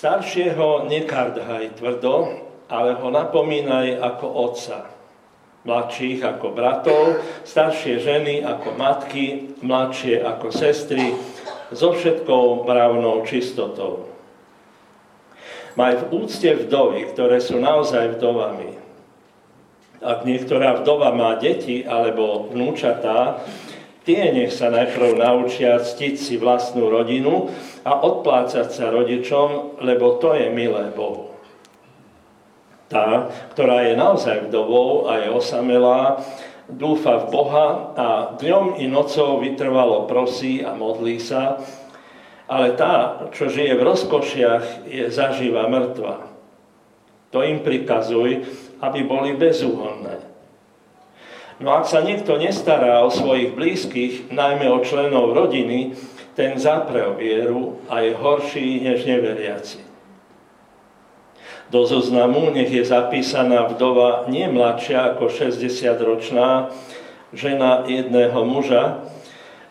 Staršieho nekardhaj tvrdo, ale ho napomínaj ako otca. Mladších ako bratov, staršie ženy ako matky, mladšie ako sestry, so všetkou mravnou čistotou. Maj v úcte vdovy, ktoré sú naozaj vdovami. Ak niektorá vdova má deti alebo vnúčatá, tie nech sa najprv naučia ctiť si vlastnú rodinu a odplácať sa rodičom, lebo to je milé Bohu. Tá, ktorá je naozaj vdovou a je osamelá, dúfa v Boha a dňom i nocou vytrvalo prosí a modlí sa, ale tá, čo žije v rozkošiach, je zažíva mŕtva. To im prikazuj, aby boli bezúhonné. No ak sa niekto nestará o svojich blízkych, najmä o členov rodiny, ten zaprel vieru a je horší než neveriaci. Do zoznamu nech je zapísaná vdova nie mladšia ako 60-ročná žena jedného muža,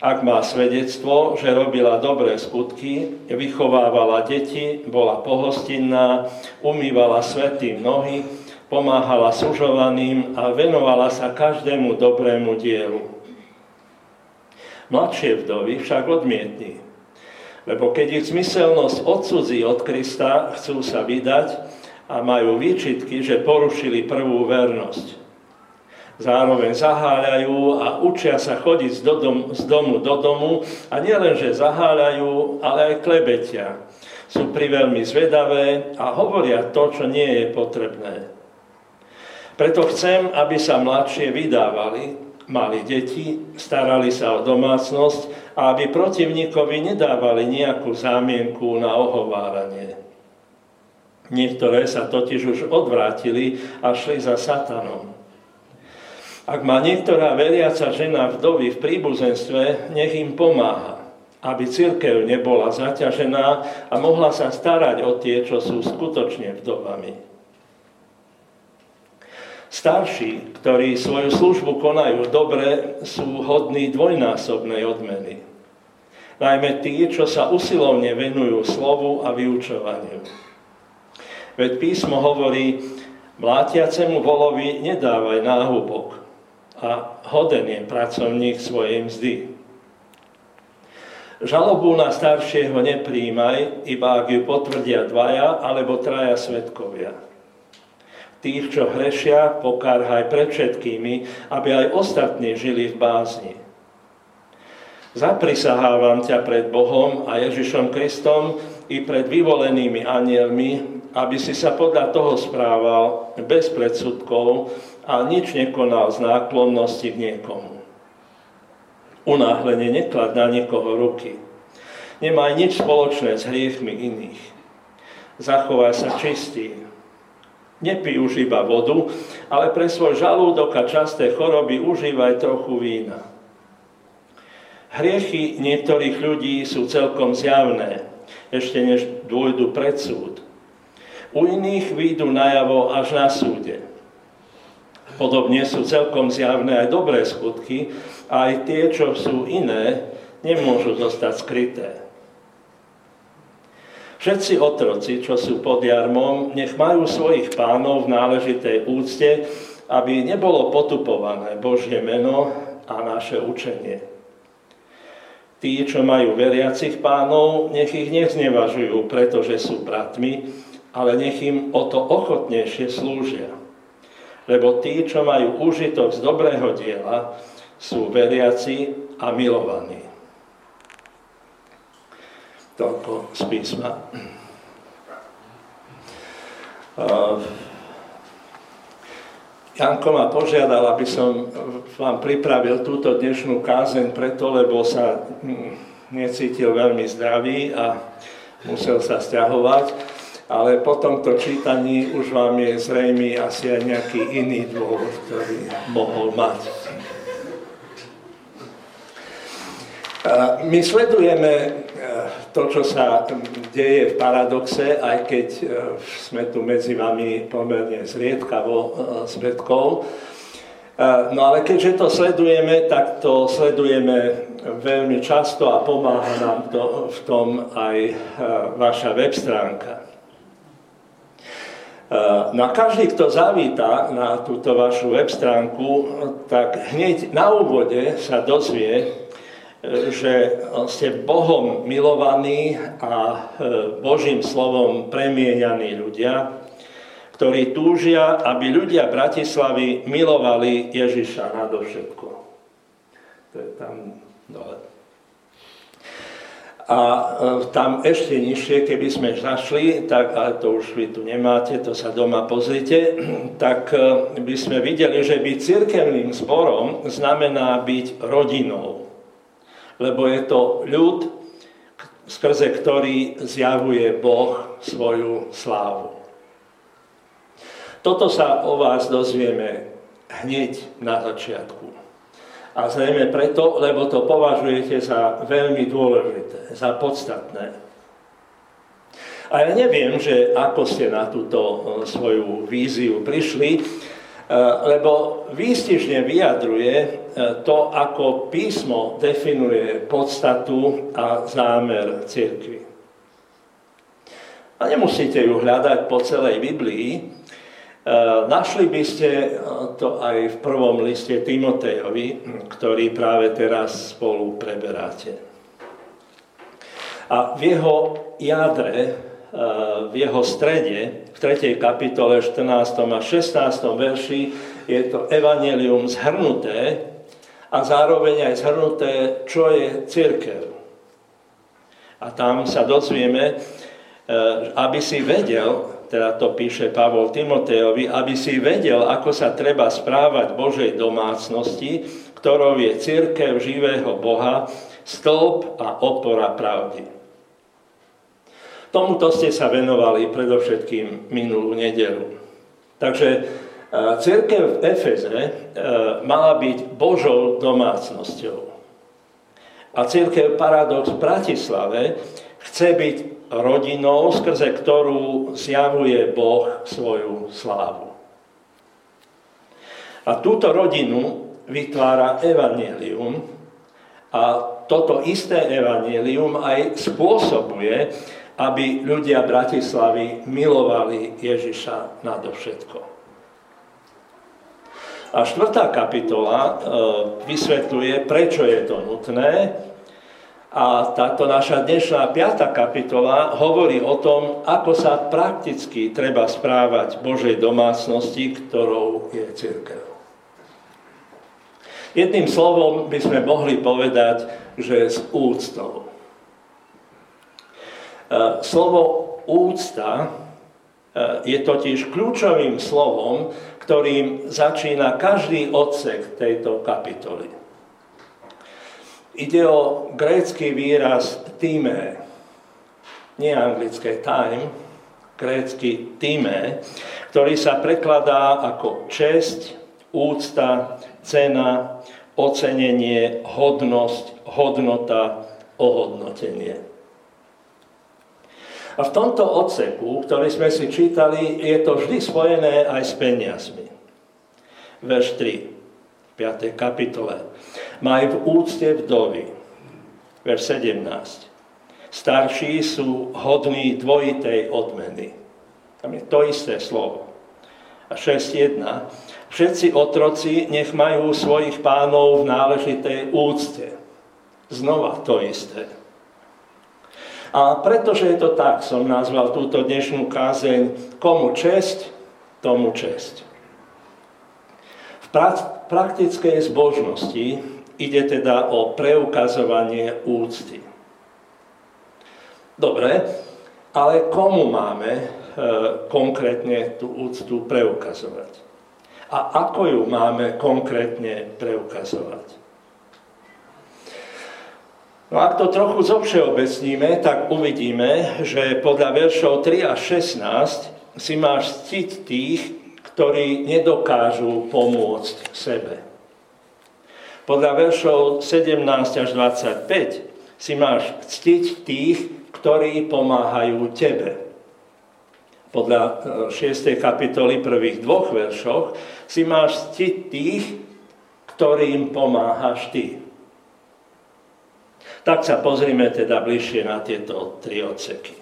ak má svedectvo, že robila dobré skutky, vychovávala deti, bola pohostinná, umývala svetým nohy, pomáhala sužovaným a venovala sa každému dobrému dielu. Mladšie vdovy však odmietni, lebo keď ich zmyselnosť odsudzí od Krista, chcú sa vydať, a majú výčitky, že porušili prvú vernosť. Zároveň zaháľajú a učia sa chodiť z, dom, z domu do domu a nielen, že zaháľajú, ale aj klebetia. Sú priveľmi zvedavé a hovoria to, čo nie je potrebné. Preto chcem, aby sa mladšie vydávali, mali deti, starali sa o domácnosť a aby protivníkovi nedávali nejakú zámienku na ohováranie. Niektoré sa totiž už odvrátili a šli za satanom. Ak má niektorá veriaca žena vdovy v príbuzenstve, nech im pomáha, aby církev nebola zaťažená a mohla sa starať o tie, čo sú skutočne vdovami. Starší, ktorí svoju službu konajú dobre, sú hodní dvojnásobnej odmeny. Najmä tí, čo sa usilovne venujú slovu a vyučovaniu. Veď písmo hovorí, mlátiacemu volovi nedávaj náhubok a hoden je pracovník svojej mzdy. Žalobu na staršieho nepríjmaj, iba ak ju potvrdia dvaja alebo traja svetkovia. Tých, čo hrešia, pokárhaj pred všetkými, aby aj ostatní žili v bázni. Zaprisahávam ťa pred Bohom a Ježišom Kristom i pred vyvolenými anielmi, aby si sa podľa toho správal bez predsudkov a nič nekonal z náklonnosti k niekomu. Unáhlenie neklad na niekoho ruky. Nemaj nič spoločné s hriechmi iných. Zachovaj sa čistý. Nepij už iba vodu, ale pre svoj žalúdok a časté choroby užívaj trochu vína. Hriechy niektorých ľudí sú celkom zjavné, ešte než dôjdu pred súd. U iných výjdu najavo až na súde. Podobne sú celkom zjavné aj dobré skutky, a aj tie, čo sú iné, nemôžu zostať skryté. Všetci otroci, čo sú pod jarmom, nech majú svojich pánov v náležitej úcte, aby nebolo potupované Božie meno a naše učenie. Tí, čo majú veriacich pánov, nech ich neznevažujú, pretože sú bratmi, ale nech im o to ochotnejšie slúžia. Lebo tí, čo majú úžitok z dobrého diela, sú veriaci a milovaní. Toľko z písma. Janko ma požiadal, aby som vám pripravil túto dnešnú kázeň preto, lebo sa hm, necítil veľmi zdravý a musel sa stiahovať ale po tomto čítaní už vám je zrejmý asi aj nejaký iný dôvod, ktorý mohol mať. My sledujeme e, to, čo sa deje v paradoxe, aj keď e, sme tu medzi vami pomerne zriedkavo e, svetkou. No ale keďže to sledujeme, tak to sledujeme veľmi často a pomáha nám to v tom aj vaša web stránka. Na každý, kto zavíta na túto vašu web stránku, tak hneď na úvode sa dozvie, že ste Bohom milovaní a Božím slovom premieňaní ľudia, ktorí túžia, aby ľudia Bratislavy milovali Ježiša nadovšetko. To je tam dole. A e, tam ešte nižšie, keby sme zašli, tak, ale to už vy tu nemáte, to sa doma pozrite, tak e, by sme videli, že byť cirkevným zborom znamená byť rodinou. Lebo je to ľud, skrze ktorý zjavuje Boh svoju slávu. Toto sa o vás dozvieme hneď na začiatku. A zrejme preto, lebo to považujete za veľmi dôležité, za podstatné. A ja neviem, že ako ste na túto e, svoju víziu prišli, e, lebo výstižne vyjadruje to, ako písmo definuje podstatu a zámer cirkvi. A nemusíte ju hľadať po celej Biblii, E, našli by ste e, to aj v prvom liste Timotejovi, ktorý práve teraz spolu preberáte. A v jeho jadre, e, v jeho strede, v 3. kapitole 14. a 16. verši je to evanelium zhrnuté a zároveň aj zhrnuté, čo je církev. A tam sa dozvieme, aby si vedel, teda to píše Pavol Timotejovi, aby si vedel, ako sa treba správať Božej domácnosti, ktorou je církev živého Boha, stĺp a opora pravdy. Tomuto ste sa venovali predovšetkým minulú nedelu. Takže církev v Efeze e, mala byť Božou domácnosťou. A církev Paradox v Bratislave chce byť rodinou, skrze ktorú zjavuje Boh svoju slávu. A túto rodinu vytvára evanelium a toto isté evanelium aj spôsobuje, aby ľudia Bratislavy milovali Ježiša nadovšetko. A štvrtá kapitola e, vysvetľuje, prečo je to nutné a táto naša dnešná piata kapitola hovorí o tom, ako sa prakticky treba správať Božej domácnosti, ktorou je církev. Jedným slovom by sme mohli povedať, že s úctou. E, slovo úcta e, je totiž kľúčovým slovom, ktorým začína každý odsek tejto kapitoly. Ide o grécky výraz týme, nie anglické time, grécky týme, ktorý sa prekladá ako česť, úcta, cena, ocenenie, hodnosť, hodnota, ohodnotenie. A v tomto odseku, ktorý sme si čítali, je to vždy spojené aj s peniazmi. Verš 3. 5. kapitole. Maj v úcte vdovy. Verš 17. Starší sú hodní dvojitej odmeny. Tam je to isté slovo. A 6.1. Všetci otroci nech majú svojich pánov v náležitej úcte. Znova to isté. A pretože je to tak, som nazval túto dnešnú kázeň komu česť, tomu česť praktickej zbožnosti ide teda o preukazovanie úcty. Dobre, ale komu máme e, konkrétne tú úctu preukazovať? A ako ju máme konkrétne preukazovať? No ak to trochu zovšeobecníme, tak uvidíme, že podľa veršov 3 a 16 si máš ctiť tých, ktorí nedokážu pomôcť sebe. Podľa veršov 17 až 25 si máš ctiť tých, ktorí pomáhajú tebe. Podľa 6. E, kapitoly prvých dvoch veršoch si máš ctiť tých, ktorým pomáhaš ty. Tak sa pozrime teda bližšie na tieto tri odseky.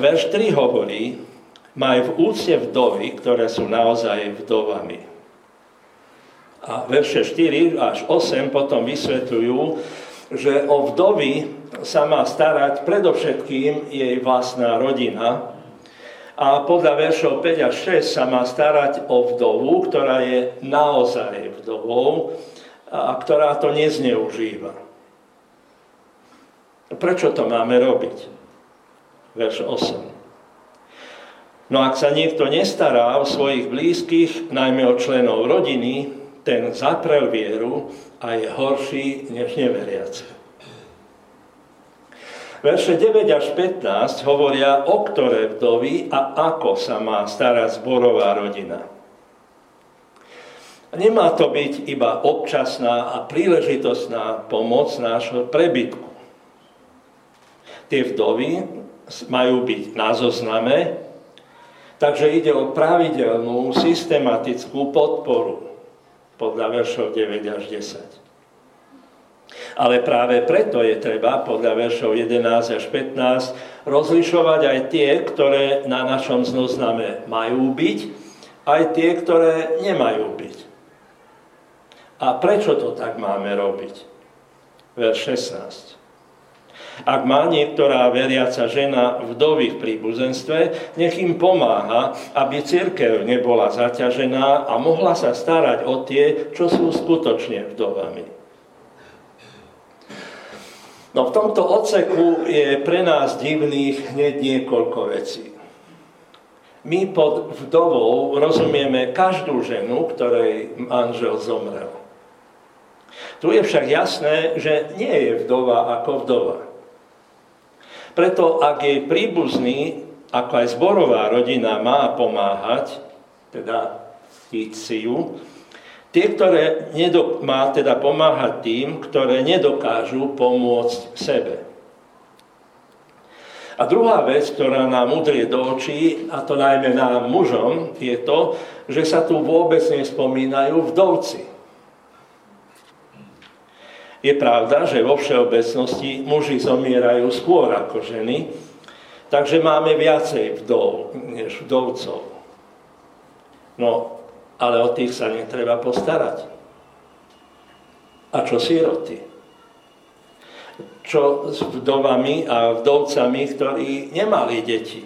verš 3 hovorí, maj v úcte vdovy, ktoré sú naozaj vdovami. A verše 4 až 8 potom vysvetľujú, že o vdovy sa má starať predovšetkým jej vlastná rodina. A podľa veršov 5 až 6 sa má starať o vdovu, ktorá je naozaj vdovou a ktorá to nezneužíva. Prečo to máme robiť? Verš 8. No ak sa niekto nestará o svojich blízkych, najmä o členov rodiny, ten zaprel vieru a je horší než neveriaci. Verše 9 až 15 hovoria, o ktoré vdovy a ako sa má starať zborová rodina. Nemá to byť iba občasná a príležitostná pomoc nášho prebytku. Tie vdovy majú byť na zozname, takže ide o pravidelnú, systematickú podporu podľa veršov 9 až 10. Ale práve preto je treba, podľa veršov 11 až 15, rozlišovať aj tie, ktoré na našom zozname majú byť, aj tie, ktoré nemajú byť. A prečo to tak máme robiť? Verš 16. Ak má niektorá veriaca žena vdovy v príbuzenstve, nech im pomáha, aby církev nebola zaťažená a mohla sa starať o tie, čo sú skutočne vdovami. No v tomto odseku je pre nás divných hneď niekoľko vecí. My pod vdovou rozumieme každú ženu, ktorej manžel zomrel. Tu je však jasné, že nie je vdova ako vdova. Preto ak jej príbuzný, ako aj zborová rodina má pomáhať, teda ju, Tie, ktoré nedok- má teda pomáhať tým, ktoré nedokážu pomôcť sebe. A druhá vec, ktorá nám udrie do očí, a to najmä nám mužom, je to, že sa tu vôbec nespomínajú vdovci. Je pravda, že vo všeobecnosti muži zomierajú skôr ako ženy, takže máme viacej vdov než vdovcov. No, ale o tých sa netreba postarať. A čo síroty? Čo s vdovami a vdovcami, ktorí nemali deti?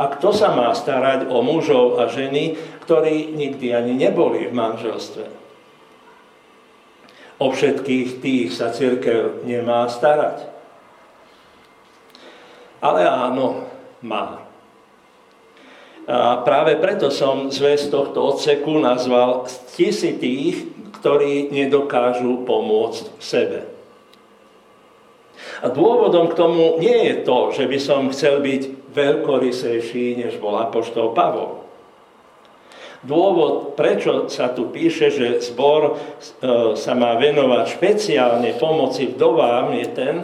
A kto sa má starať o mužov a ženy, ktorí nikdy ani neboli v manželstve? O všetkých tých sa církev nemá starať. Ale áno, má. A práve preto som zväz tohto odseku nazval si tých, ktorí nedokážu pomôcť sebe. A dôvodom k tomu nie je to, že by som chcel byť veľkorysejší, než bol apoštol Pavol. Dôvod, prečo sa tu píše, že zbor e, sa má venovať špeciálne pomoci vdovám, je ten,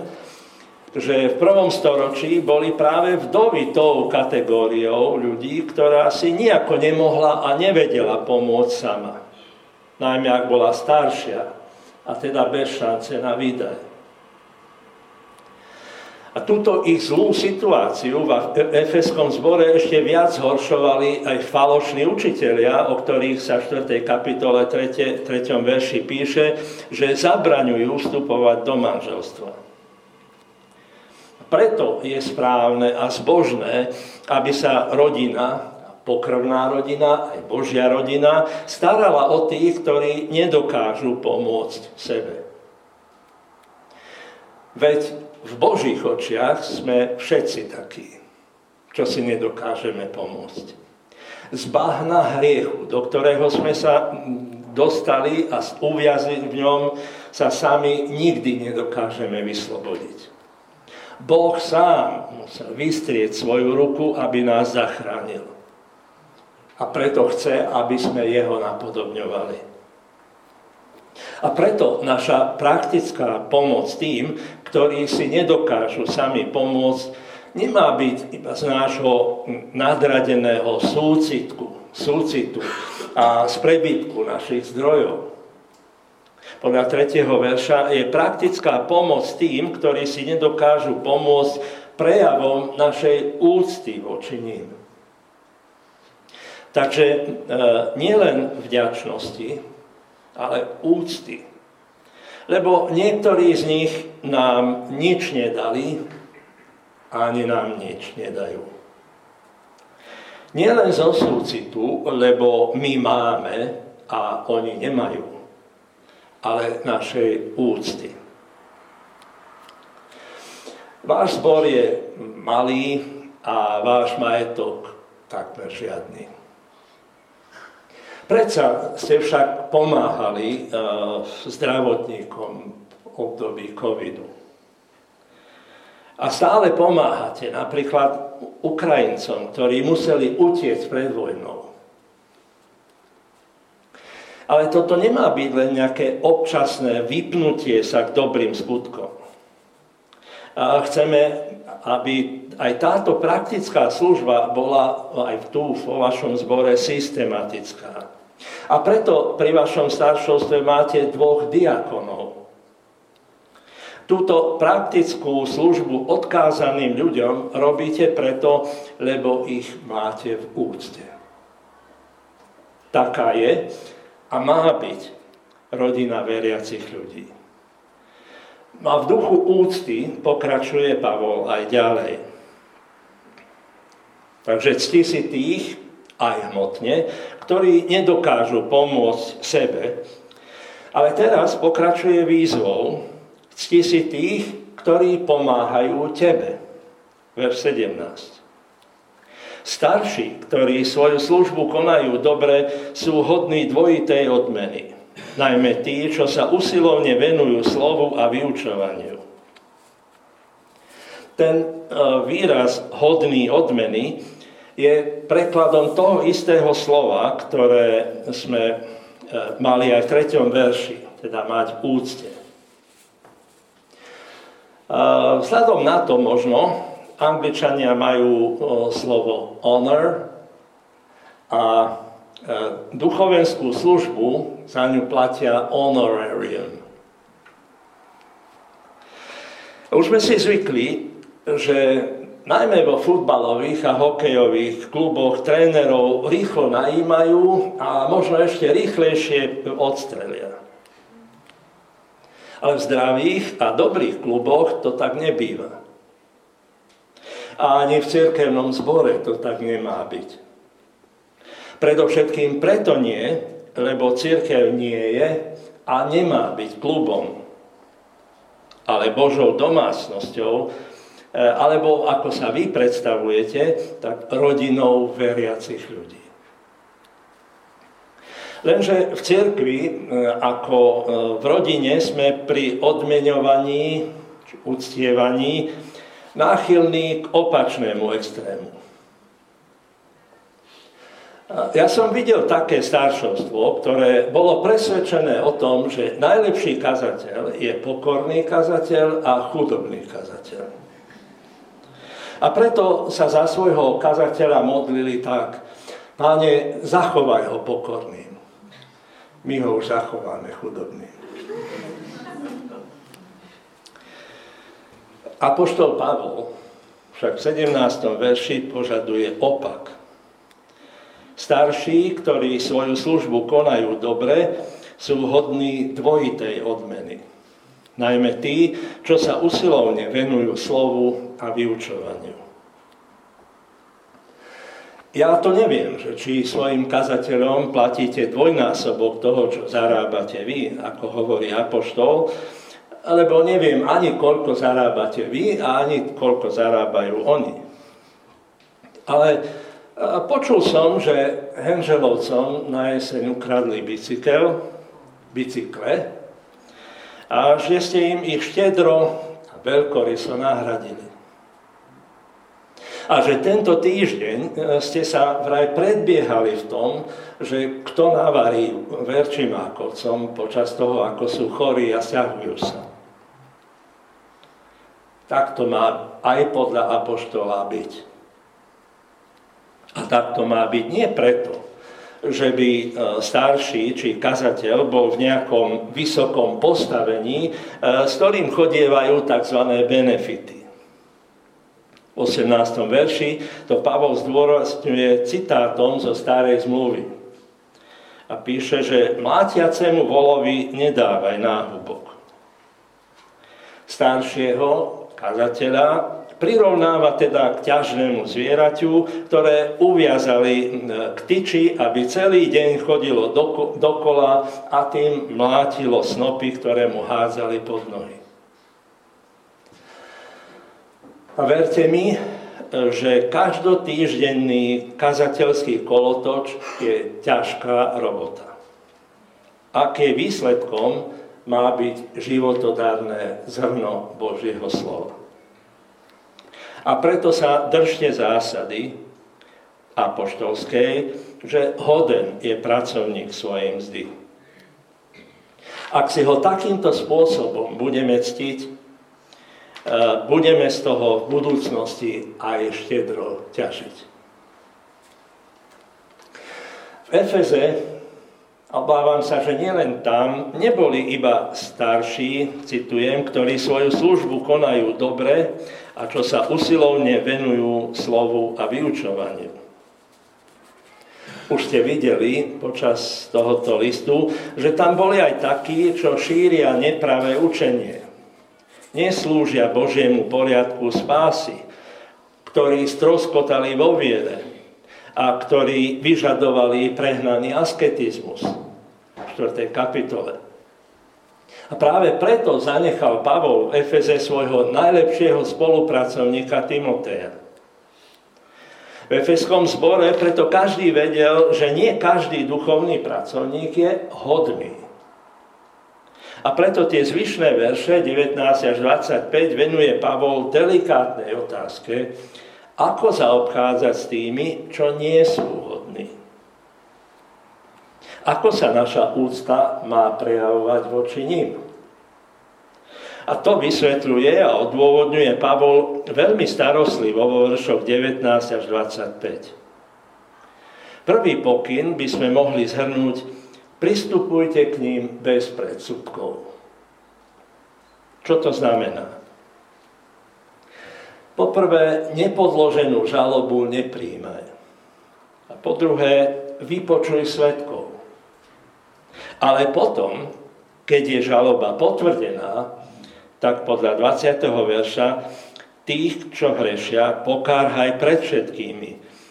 že v prvom storočí boli práve vdovy tou kategóriou ľudí, ktorá si nejako nemohla a nevedela pomôcť sama. Najmä ak bola staršia a teda bez šance na výdaj. A túto ich zlú situáciu v Efeskom zbore ešte viac zhoršovali aj falošní učitelia, o ktorých sa v 4. kapitole 3. 3. verši píše, že zabraňujú vstupovať do manželstva. Preto je správne a zbožné, aby sa rodina, pokrvná rodina, aj Božia rodina, starala o tých, ktorí nedokážu pomôcť sebe. Veď v Božích očiach sme všetci takí, čo si nedokážeme pomôcť. Z bahna hriechu, do ktorého sme sa dostali a uviazli v ňom, sa sami nikdy nedokážeme vyslobodiť. Boh sám musel vystrieť svoju ruku, aby nás zachránil. A preto chce, aby sme jeho napodobňovali. A preto naša praktická pomoc tým, ktorí si nedokážu sami pomôcť, nemá byť iba z nášho nadradeného súcitku, súcitu a z prebytku našich zdrojov podľa 3. verša, je praktická pomoc tým, ktorí si nedokážu pomôcť prejavom našej úcty voči ním. Takže e, nielen vďačnosti, ale úcty. Lebo niektorí z nich nám nič nedali, ani nám nič nedajú. Nielen zo súcitu, lebo my máme a oni nemajú, ale našej úcty. Váš zbor je malý a váš majetok takmer žiadny. Predsa ste však pomáhali uh, zdravotníkom období covidu. A stále pomáhate napríklad Ukrajincom, ktorí museli utiecť pred vojnou. Ale toto nemá byť len nejaké občasné vypnutie sa k dobrým skutkom. A chceme, aby aj táto praktická služba bola aj tu vo vašom zbore systematická. A preto pri vašom staršovstve máte dvoch diakonov, Túto praktickú službu odkázaným ľuďom robíte preto, lebo ich máte v úcte. Taká je a má byť rodina veriacich ľudí. A v duchu úcty pokračuje Pavol aj ďalej. Takže cti si tých, aj hmotne, ktorí nedokážu pomôcť sebe. Ale teraz pokračuje výzvou, Cti si tých, ktorí pomáhajú tebe. Verš 17. Starší, ktorí svoju službu konajú dobre, sú hodní dvojitej odmeny. Najmä tí, čo sa usilovne venujú slovu a vyučovaniu. Ten e, výraz hodný odmeny je prekladom toho istého slova, ktoré sme e, mali aj v treťom verši, teda mať úcte. Vzhľadom na to možno, Angličania majú slovo honor a e, duchovenskú službu za ňu platia honorarium. Už sme si zvykli, že najmä vo futbalových a hokejových kluboch trénerov rýchlo najímajú a možno ešte rýchlejšie odstrelia. Ale v zdravých a dobrých kluboch to tak nebýva. A ani v cirkevnom zbore to tak nemá byť. Predovšetkým preto nie, lebo církev nie je a nemá byť klubom, ale Božou domácnosťou, e, alebo ako sa vy predstavujete, tak rodinou veriacich ľudí. Lenže v cirkvi, e, ako e, v rodine, sme pri odmeňovaní, či uctievaní, náchylní k opačnému extrému. Ja som videl také staršovstvo, ktoré bolo presvedčené o tom, že najlepší kazateľ je pokorný kazateľ a chudobný kazateľ. A preto sa za svojho kazateľa modlili tak, Páne, zachovaj ho pokorný my ho už zachováme chudobný. Apoštol Pavol však v 17. verši požaduje opak. Starší, ktorí svoju službu konajú dobre, sú hodní dvojitej odmeny. Najmä tí, čo sa usilovne venujú slovu a vyučovaniu. Ja to neviem, že či svojim kazateľom platíte dvojnásobok toho, čo zarábate vy, ako hovorí Apoštol, lebo neviem ani koľko zarábate vy a ani koľko zarábajú oni. Ale počul som, že Henželovcom na jeseň ukradli bicykel, bicykle a že ste im ich štedro a veľkoryso nahradili. A že tento týždeň e, ste sa vraj predbiehali v tom, že kto navarí verčimákovcom počas toho, ako sú chorí a stiahujú sa. Tak to má aj podľa Apoštola byť. A tak to má byť nie preto, že by e, starší či kazateľ bol v nejakom vysokom postavení, e, s ktorým chodievajú tzv. benefity 18. verši to Pavol zdôrazňuje citátom zo starej zmluvy. A píše, že mlátiacemu volovi nedávaj náhubok. Staršieho kazateľa prirovnáva teda k ťažnému zvieraťu, ktoré uviazali k tyči, aby celý deň chodilo dokola a tým mlátilo snopy, ktoré mu hádzali pod nohy. A verte mi, že každotýždenný kazateľský kolotoč je ťažká robota. Ak je výsledkom, má byť životodárne zrno Božieho slova. A preto sa držte zásady apoštolskej, že hoden je pracovník svojej mzdy. Ak si ho takýmto spôsobom budeme ctiť, budeme z toho v budúcnosti aj štedro ťažiť. V Efeze, obávam sa, že nielen tam, neboli iba starší, citujem, ktorí svoju službu konajú dobre, a čo sa usilovne venujú slovu a vyučovaniu. Už ste videli počas tohoto listu, že tam boli aj takí, čo šíria nepravé učenie. Neslúžia Božiemu poriadku spásy, ktorí stroskotali vo viere a ktorí vyžadovali prehnaný asketizmus v 4. kapitole. A práve preto zanechal Pavol v Efeze svojho najlepšieho spolupracovníka Timoteja. V Efeskom zbore preto každý vedel, že nie každý duchovný pracovník je hodný. A preto tie zvyšné verše 19 až 25 venuje Pavol delikátnej otázke, ako zaobchádzať s tými, čo nie sú hodní. Ako sa naša úcta má prejavovať voči ním? A to vysvetľuje a odôvodňuje Pavol veľmi starostlivo vo veršoch 19 až 25. Prvý pokyn by sme mohli zhrnúť pristupujte k ním bez predsudkov. Čo to znamená? Poprvé, nepodloženú žalobu nepríjmaj. A po druhé, vypočuj svetkov. Ale potom, keď je žaloba potvrdená, tak podľa 20. verša tých, čo hrešia, pokárhaj pred všetkými,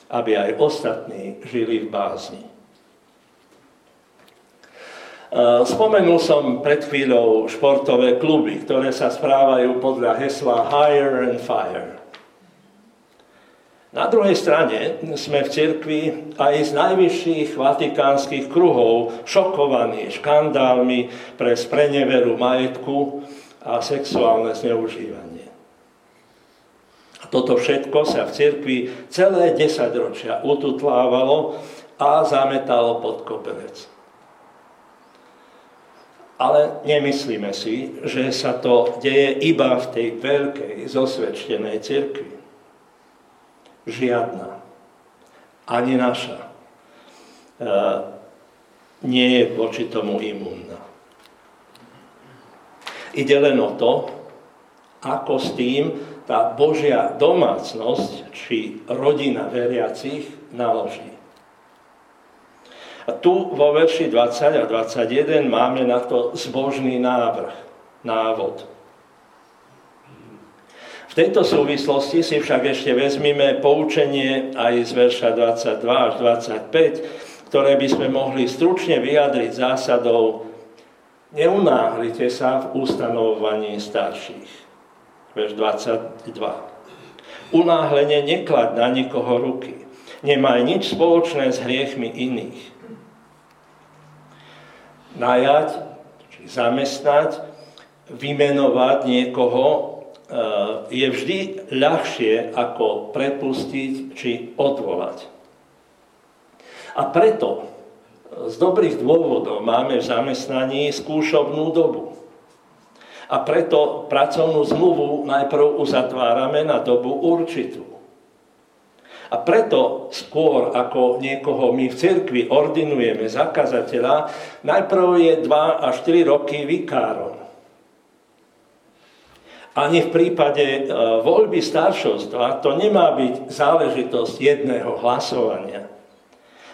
aby aj ostatní žili v bázni. Spomenul som pred chvíľou športové kluby, ktoré sa správajú podľa hesla Higher and Fire. Na druhej strane sme v cirkvi aj z najvyšších vatikánskych kruhov šokovaní škandálmi pre spreneveru majetku a sexuálne zneužívanie. A toto všetko sa v cirkvi celé desaťročia ututlávalo a zametalo pod koberec. Ale nemyslíme si, že sa to deje iba v tej veľkej zosvedčenej cirkvi žiadna, ani naša, e, nie je voči tomu imúnna. Ide len o to, ako s tým tá Božia domácnosť či rodina veriacich naloží. A tu vo verši 20 a 21 máme na to zbožný návrh, návod. V tejto súvislosti si však ešte vezmime poučenie aj z verša 22 až 25, ktoré by sme mohli stručne vyjadriť zásadou neunáhlite sa v ustanovovaní starších. Verš 22. Unáhlenie neklad na nikoho ruky. Nemaj nič spoločné s hriechmi iných. Najať, či zamestnať, vymenovať niekoho Eh, je vždy ľahšie ako prepustiť či odvolať. A preto z dobrých dôvodov máme v zamestnaní skúšobnú dobu. A preto pracovnú zmluvu najprv uzatvárame na dobu určitú. A preto skôr, ako niekoho my v cirkvi ordinujeme zakazateľa, najprv je 2 až 3 roky vikárom. Ani v prípade e, voľby staršovstva to nemá byť záležitosť jedného hlasovania,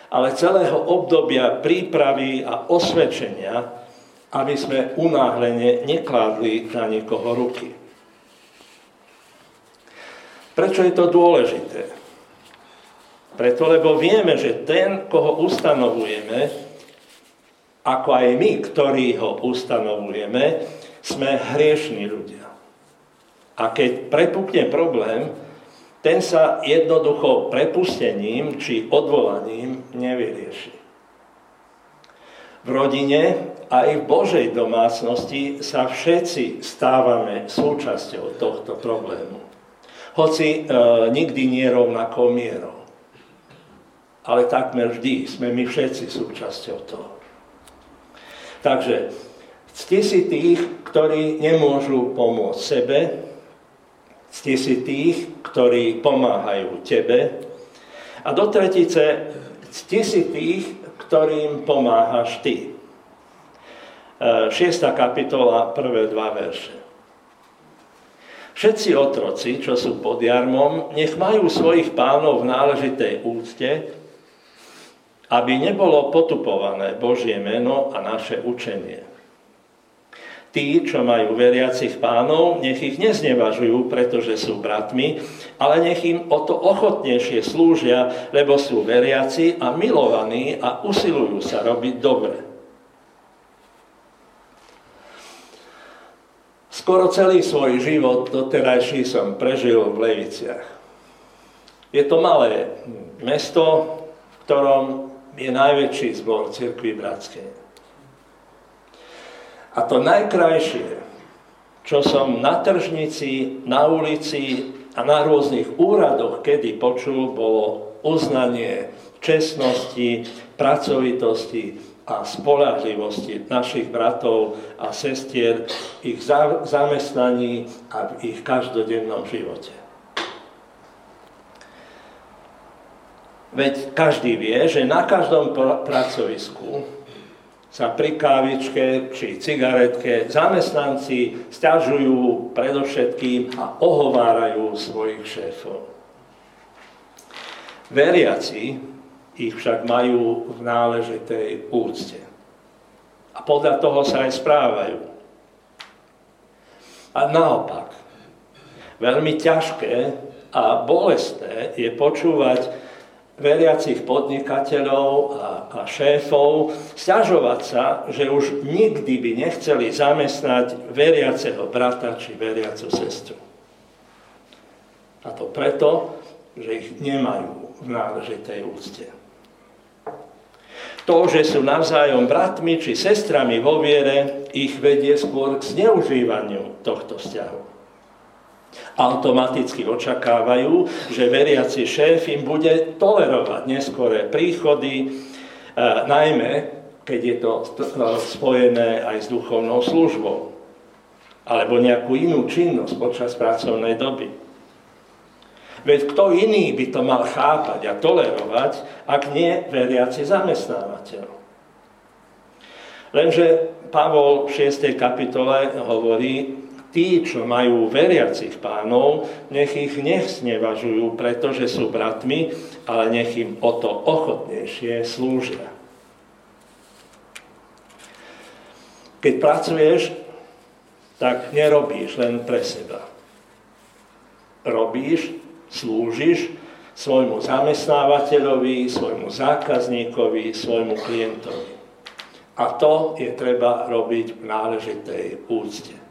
ale celého obdobia prípravy a osvedčenia, aby sme unáhlene nekládli na nikoho ruky. Prečo je to dôležité? Preto, lebo vieme, že ten, koho ustanovujeme, ako aj my, ktorí ho ustanovujeme, sme hriešní ľudia. A keď prepukne problém, ten sa jednoducho prepustením či odvolaním nevyrieši. V rodine aj v Božej domácnosti sa všetci stávame súčasťou tohto problému. Hoci e, nikdy nie rovnakou mierou. Ale takmer vždy sme my všetci súčasťou toho. Takže cti si tých, ktorí nemôžu pomôcť sebe, Cti si tých, ktorí pomáhajú tebe. A do tretice, cti si tých, ktorým pomáhaš ty. 6. E, kapitola, prvé dva verše. Všetci otroci, čo sú pod jarmom, nech majú svojich pánov v náležitej úcte, aby nebolo potupované Božie meno a naše učenie. Tí, čo majú veriacich pánov, nech ich neznevažujú, pretože sú bratmi, ale nech im o to ochotnejšie slúžia, lebo sú veriaci a milovaní a usilujú sa robiť dobre. Skoro celý svoj život doterajší som prežil v Leviciach. Je to malé mesto, v ktorom je najväčší zbor cirkvi bratskej. A to najkrajšie, čo som na tržnici, na ulici a na rôznych úradoch kedy počul, bolo uznanie čestnosti, pracovitosti a spolahlivosti našich bratov a sestier, ich zamestnaní a v ich každodennom živote. Veď každý vie, že na každom pracovisku sa pri kávičke či cigaretke zamestnanci stiažujú predovšetkým a ohovárajú svojich šéfov. Veriaci ich však majú v náležitej úcte. A podľa toho sa aj správajú. A naopak, veľmi ťažké a bolestné je počúvať veriacich podnikateľov a, a šéfov stiažovať sa, že už nikdy by nechceli zamestnať veriaceho brata či veriacu sestru. A to preto, že ich nemajú v náležitej úcte. To, že sú navzájom bratmi či sestrami vo viere, ich vedie skôr k zneužívaniu tohto vzťahu automaticky očakávajú, že veriaci šéf im bude tolerovať neskoré príchody, e, najmä keď je to spojené aj s duchovnou službou alebo nejakú inú činnosť počas pracovnej doby. Veď kto iný by to mal chápať a tolerovať, ak nie veriaci zamestnávateľ. Lenže Pavol v 6. kapitole hovorí, tí, čo majú veriacich pánov, nech ich nesnevažujú, pretože sú bratmi, ale nech im o to ochotnejšie slúžia. Keď pracuješ, tak nerobíš len pre seba. Robíš, slúžiš svojmu zamestnávateľovi, svojmu zákazníkovi, svojmu klientovi. A to je treba robiť v náležitej úcte.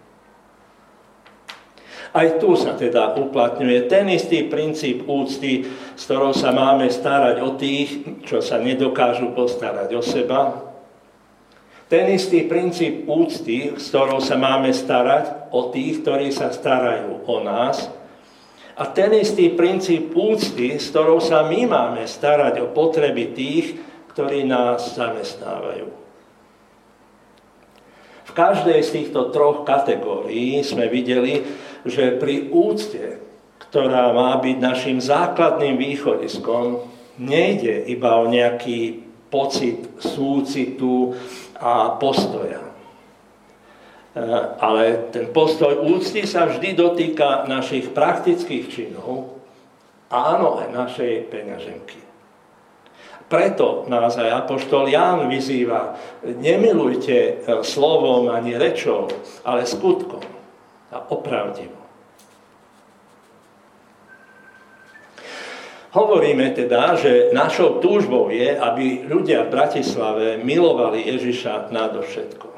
Aj tu sa teda uplatňuje ten istý princíp úcty, s ktorou sa máme starať o tých, čo sa nedokážu postarať o seba. Ten istý princíp úcty, s ktorou sa máme starať o tých, ktorí sa starajú o nás. A ten istý princíp úcty, s ktorou sa my máme starať o potreby tých, ktorí nás zamestnávajú. V každej z týchto troch kategórií sme videli, že pri úcte, ktorá má byť našim základným východiskom, nejde iba o nejaký pocit súcitu a postoja. ale ten postoj úcty sa vždy dotýka našich praktických činov a áno, aj našej peňaženky. Preto nás aj Apoštol Ján vyzýva, nemilujte e, slovom ani rečou, ale skutkom a opravdivo. Hovoríme teda, že našou túžbou je, aby ľudia v Bratislave milovali Ježiša nadovšetko.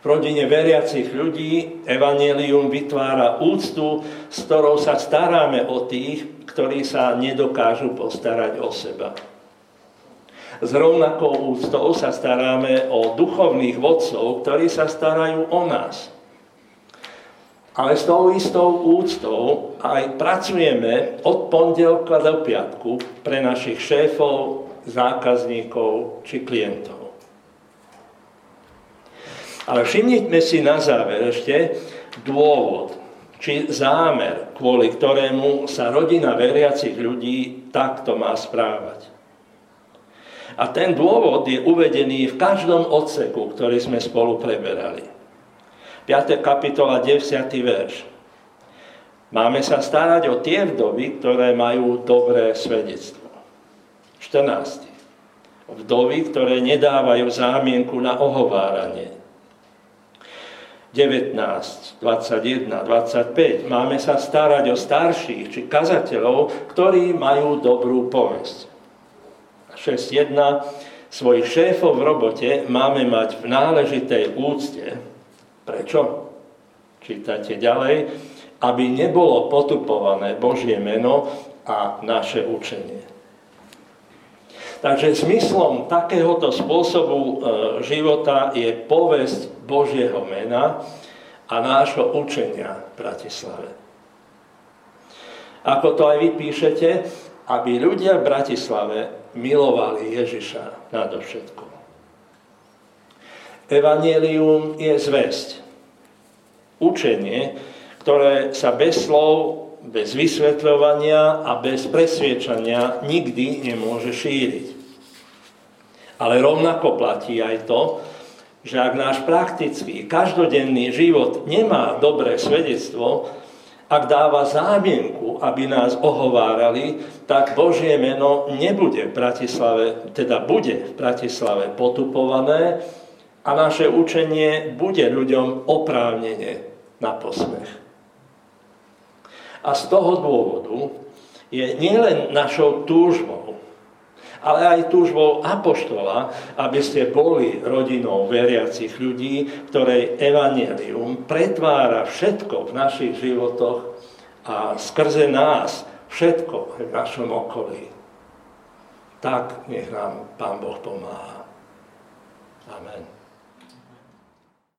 V rodine veriacich ľudí Evangelium vytvára úctu, s ktorou sa staráme o tých, ktorí sa nedokážu postarať o seba. S rovnakou úctou sa staráme o duchovných vodcov, ktorí sa starajú o nás. Ale s tou istou úctou aj pracujeme od pondelka do piatku pre našich šéfov, zákazníkov či klientov. Ale všimnite si na záver ešte dôvod, či zámer, kvôli ktorému sa rodina veriacich ľudí takto má správať. A ten dôvod je uvedený v každom odseku, ktorý sme spolu preberali. 5. kapitola, 10. verš. Máme sa starať o tie vdovy, ktoré majú dobré svedectvo. 14. Vdovy, ktoré nedávajú zámienku na ohováranie. 19, 21, 25. Máme sa starať o starších či kazateľov, ktorí majú dobrú povesť. 6.1. Svojich šéfov v robote máme mať v náležitej úcte, Prečo? Čítate ďalej. Aby nebolo potupované Božie meno a naše učenie. Takže zmyslom takéhoto spôsobu e, života je povesť Božieho mena a nášho učenia v Bratislave. Ako to aj vy píšete, aby ľudia v Bratislave milovali Ježiša nadovšetko. Evangelium je zväzť. Učenie, ktoré sa bez slov, bez vysvetľovania a bez presviečania nikdy nemôže šíriť. Ale rovnako platí aj to, že ak náš praktický, každodenný život nemá dobré svedectvo, ak dáva zámienku, aby nás ohovárali, tak Božie meno nebude v Bratislave, teda bude v Bratislave potupované, a naše učenie bude ľuďom oprávnene na posmech. A z toho dôvodu je nielen našou túžbou, ale aj túžbou apoštola, aby ste boli rodinou veriacich ľudí, ktorej evanelium pretvára všetko v našich životoch a skrze nás všetko v našom okolí. Tak nech nám Pán Boh pomáha. Amen.